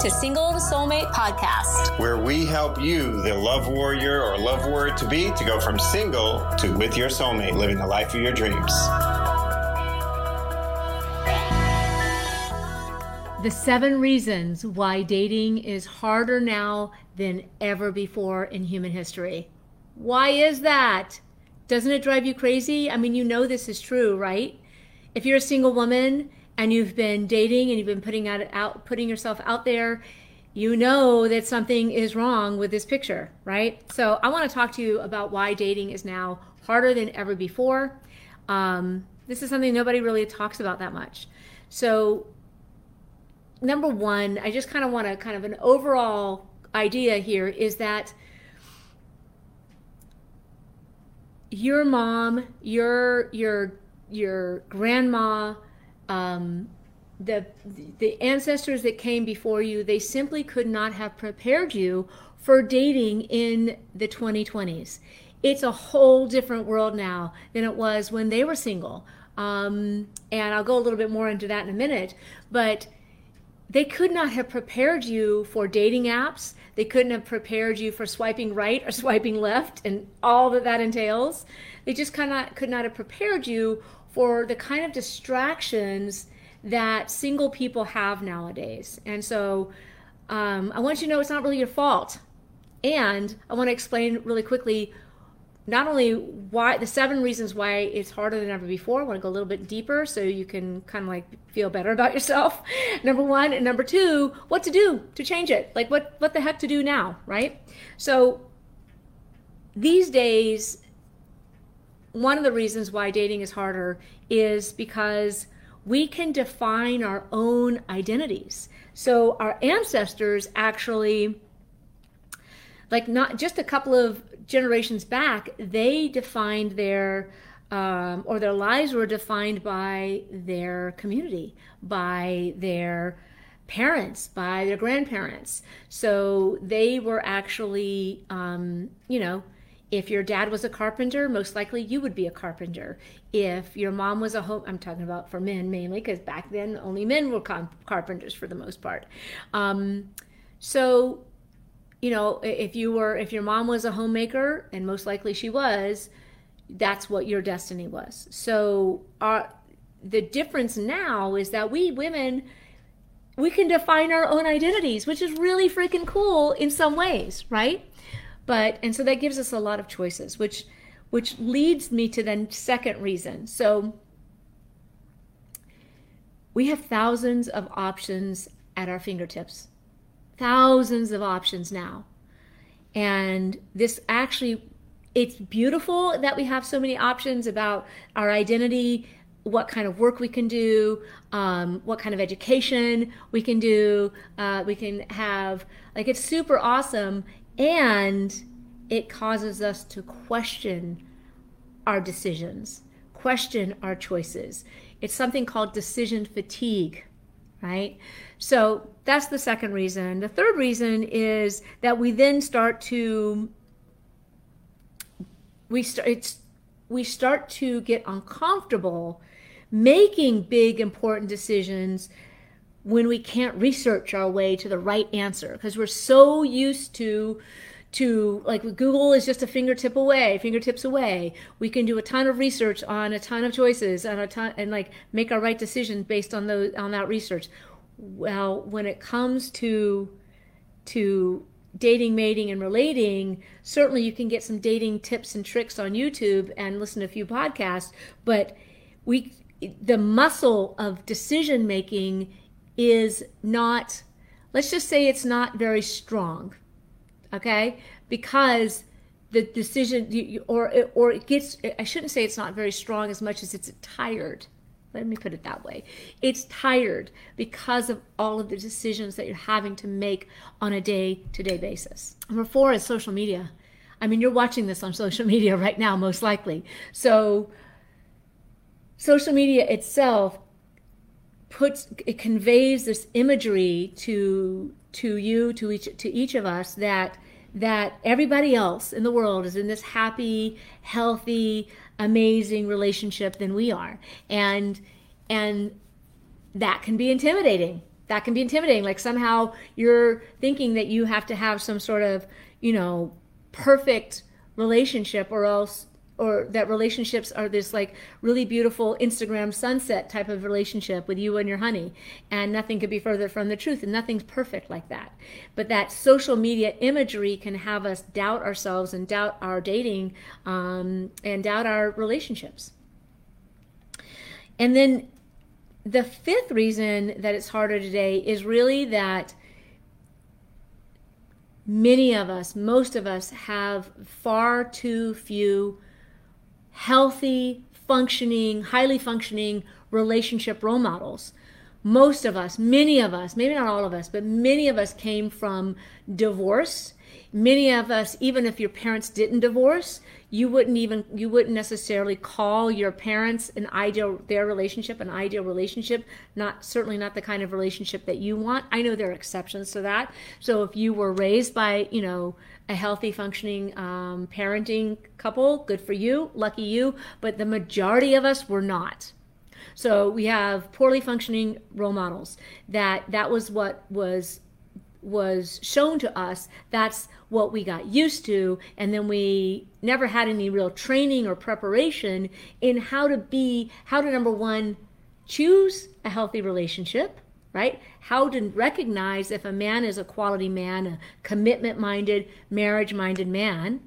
to Single to Soulmate podcast, where we help you, the love warrior or love warrior to be, to go from single to with your soulmate, living the life of your dreams. The seven reasons why dating is harder now than ever before in human history. Why is that? Doesn't it drive you crazy? I mean, you know this is true, right? If you're a single woman and you've been dating and you've been putting out, out putting yourself out there, you know that something is wrong with this picture, right? So I want to talk to you about why dating is now harder than ever before. Um, this is something nobody really talks about that much. So number one, I just kind of want to kind of an overall idea here is that your mom, your your your grandma, um, the the ancestors that came before you, they simply could not have prepared you for dating in the 2020s. It's a whole different world now than it was when they were single. Um, and I'll go a little bit more into that in a minute. But they could not have prepared you for dating apps. They couldn't have prepared you for swiping right or swiping left and all that that entails. They just kind of could not have prepared you for the kind of distractions that single people have nowadays. And so um, I want you to know it's not really your fault. And I want to explain really quickly not only why the seven reasons why it's harder than ever before. I want to go a little bit deeper so you can kind of like feel better about yourself. number one, and number two, what to do to change it. Like what what the heck to do now, right? So these days, one of the reasons why dating is harder is because we can define our own identities. So our ancestors actually like not just a couple of generations back, they defined their um, or their lives were defined by their community, by their parents, by their grandparents. So they were actually, um, you know, if your dad was a carpenter, most likely you would be a carpenter. If your mom was a home, I'm talking about for men mainly, because back then only men were carpenters for the most part. Um, so you know, if you were, if your mom was a homemaker, and most likely she was, that's what your destiny was. So, our, the difference now is that we women, we can define our own identities, which is really freaking cool in some ways, right? But, and so that gives us a lot of choices, which, which leads me to the second reason. So, we have thousands of options at our fingertips thousands of options now. And this actually, it's beautiful that we have so many options about our identity, what kind of work we can do, um, what kind of education we can do. Uh, we can have, like, it's super awesome. And it causes us to question our decisions, question our choices. It's something called decision fatigue right? So that's the second reason. The third reason is that we then start to we start it's we start to get uncomfortable making big important decisions when we can't research our way to the right answer because we're so used to to like Google is just a fingertip away, fingertips away. We can do a ton of research on a ton of choices and a ton and like make our right decisions based on those on that research. Well, when it comes to to dating, mating, and relating, certainly you can get some dating tips and tricks on YouTube and listen to a few podcasts. But we the muscle of decision making is not let's just say it's not very strong okay? Because the decision or or it gets I shouldn't say it's not very strong as much as it's tired. Let me put it that way. It's tired because of all of the decisions that you're having to make on a day-to-day basis. Number 4 is social media. I mean, you're watching this on social media right now most likely. So social media itself puts it conveys this imagery to to you to each to each of us that that everybody else in the world is in this happy healthy amazing relationship than we are and and that can be intimidating that can be intimidating. Like somehow you're thinking that you have to have some sort of, you know, perfect relationship or else or that relationships are this like really beautiful Instagram sunset type of relationship with you and your honey. And nothing could be further from the truth. And nothing's perfect like that. But that social media imagery can have us doubt ourselves and doubt our dating um, and doubt our relationships. And then the fifth reason that it's harder today is really that many of us, most of us, have far too few healthy, functioning, highly functioning relationship role models. Most of us, many of us, maybe not all of us, but many of us came from divorce. Many of us, even if your parents didn't divorce, you wouldn't even you wouldn't necessarily call your parents an ideal their relationship an ideal relationship not certainly not the kind of relationship that you want. I know there are exceptions to that. So if you were raised by you know a healthy functioning um, parenting couple good for you lucky you but the majority of us were not so we have poorly functioning role models. That that was what was was shown to us. That's what we got used to. And then we never had any real training or preparation in how to be how to number one choose a healthy relationship right? How to recognize if a man is a quality man a commitment minded marriage minded man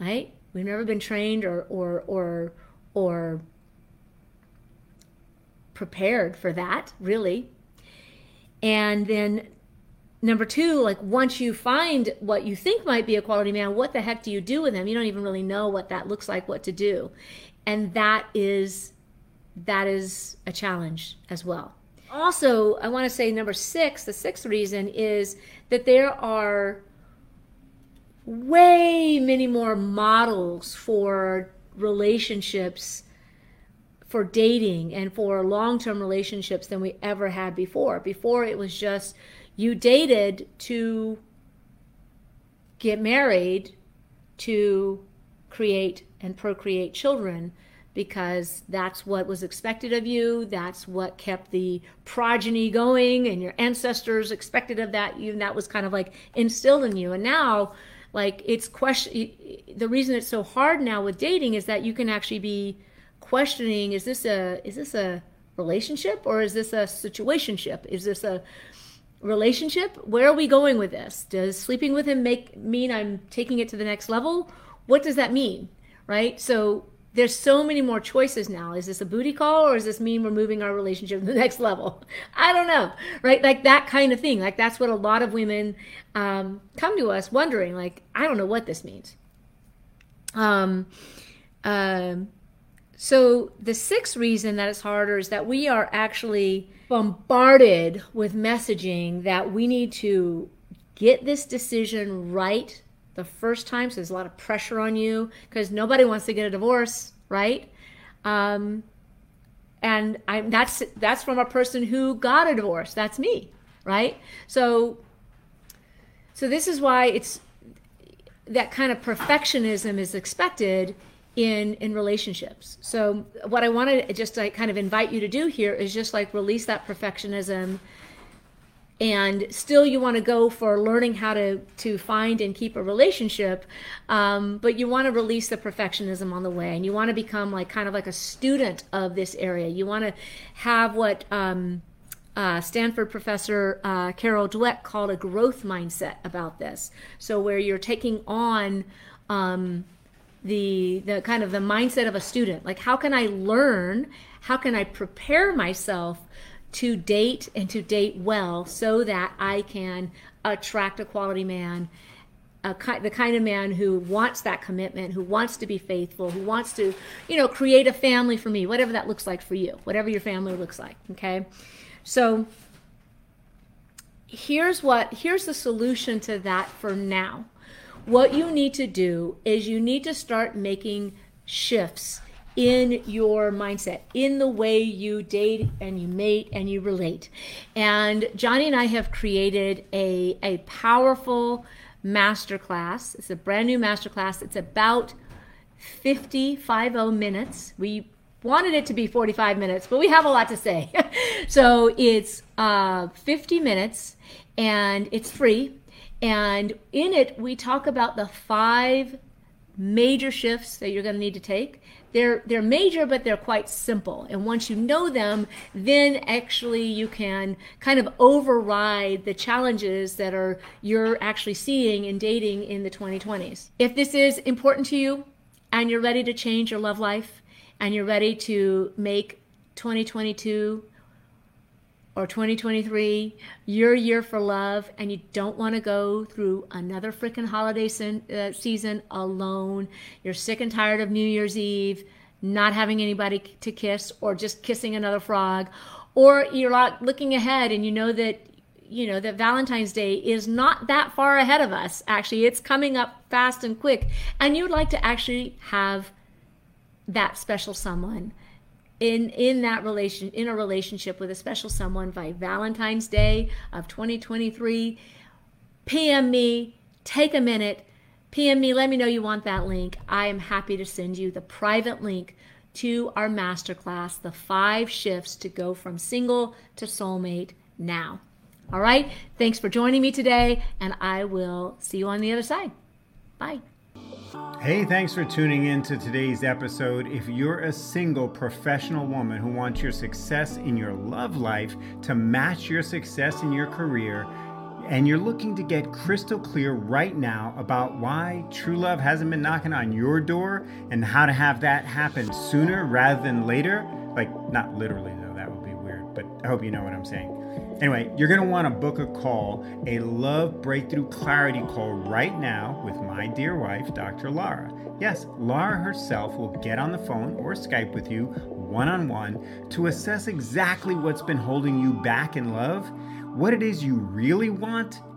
right? We've never been trained or or or or prepared for that really. And then number two like once you find what you think might be a quality man what the heck do you do with him? You don't even really know what that looks like what to do. And that is that is a challenge as well. Also i want to say number six the sixth reason is that there are way many more models for relationships for dating and for long-term relationships than we ever had before. Before it was just you dated to get married to create and procreate children because that's what was expected of you that's what kept the progeny going and your ancestors expected of that you and that was kind of like instilled in you. And now like it's question the reason it's so hard now with dating is that you can actually be questioning is this a is this a relationship or is this a situationship? Is this a relationship? Where are we going with this? Does sleeping with him make mean i'm taking it to the next level? What does that mean right? So there's so many more choices now. Is this a booty call or does this mean we're moving our relationship to the next level? I don't know right? Like that kind of thing. Like that's what a lot of women um, come to us wondering like i don't know what this means. Um, um so the sixth reason that it's harder is that we are actually bombarded with messaging that we need to get this decision right the first time. So there's a lot of pressure on you because nobody wants to get a divorce, right? Um, and I, that's that's from a person who got a divorce. That's me, right? So, so this is why it's that kind of perfectionism is expected in in relationships. So what I want to just like kind of invite you to do here is just like release that perfectionism and still you want to go for learning how to to find and keep a relationship um, but you want to release the perfectionism on the way and you want to become like kind of like a student of this area you want to have what um, uh, Stanford professor uh, Carol Dweck called a growth mindset about this. So where you're taking on um, the the kind of the mindset of a student. Like how can i learn? How can i prepare myself to date and to date well so that i can attract a quality man a, the kind of man who wants that commitment who wants to be faithful who wants to you know create a family for me whatever that looks like for you whatever your family looks like okay? So here's what here's the solution to that for now what you need to do is you need to start making shifts in your mindset, in the way you date and you mate and you relate. And Johnny and I have created a, a powerful masterclass. It's a brand new masterclass. It's about 50, 50 minutes. We wanted it to be 45 minutes, but we have a lot to say. so it's uh, 50 minutes and it's free. And in it, we talk about the five major shifts that you're going to need to take. They're they're major, but they're quite simple. And once you know them, then actually you can kind of override the challenges that are you're actually seeing in dating in the 2020s. If this is important to you and you're ready to change your love life and you're ready to make 2022 or 2023 your year for love and you don't want to go through another freaking holiday uh, season alone. You're sick and tired of new year's eve not having anybody to kiss or just kissing another frog. Or you're like looking ahead and you know that you know that valentine's day is not that far ahead of us actually. It's coming up fast and quick. And you'd like to actually have that special someone in in that relation in a relationship with a special someone by Valentine's Day of 2023 PM me take a minute. PM me let me know you want that link. I am happy to send you the private link to our masterclass the five shifts to go from single to soulmate now. All right? Thanks for joining me today and I will see you on the other side. Bye Hey, thanks for tuning in to today's episode. If you're a single professional woman who wants your success in your love life to match your success in your career, and you're looking to get crystal clear right now about why true love hasn't been knocking on your door and how to have that happen sooner rather than later, like not literally but I hope you know what I'm saying. Anyway, you're going to want to book a call, a love breakthrough clarity call right now with my dear wife, Dr. Lara. Yes, Lara herself will get on the phone or Skype with you one on one to assess exactly what's been holding you back in love, what it is you really want,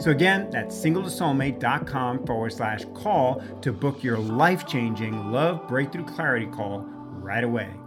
So, again, that's singletosoulmate.com forward slash call to book your life changing love breakthrough clarity call right away.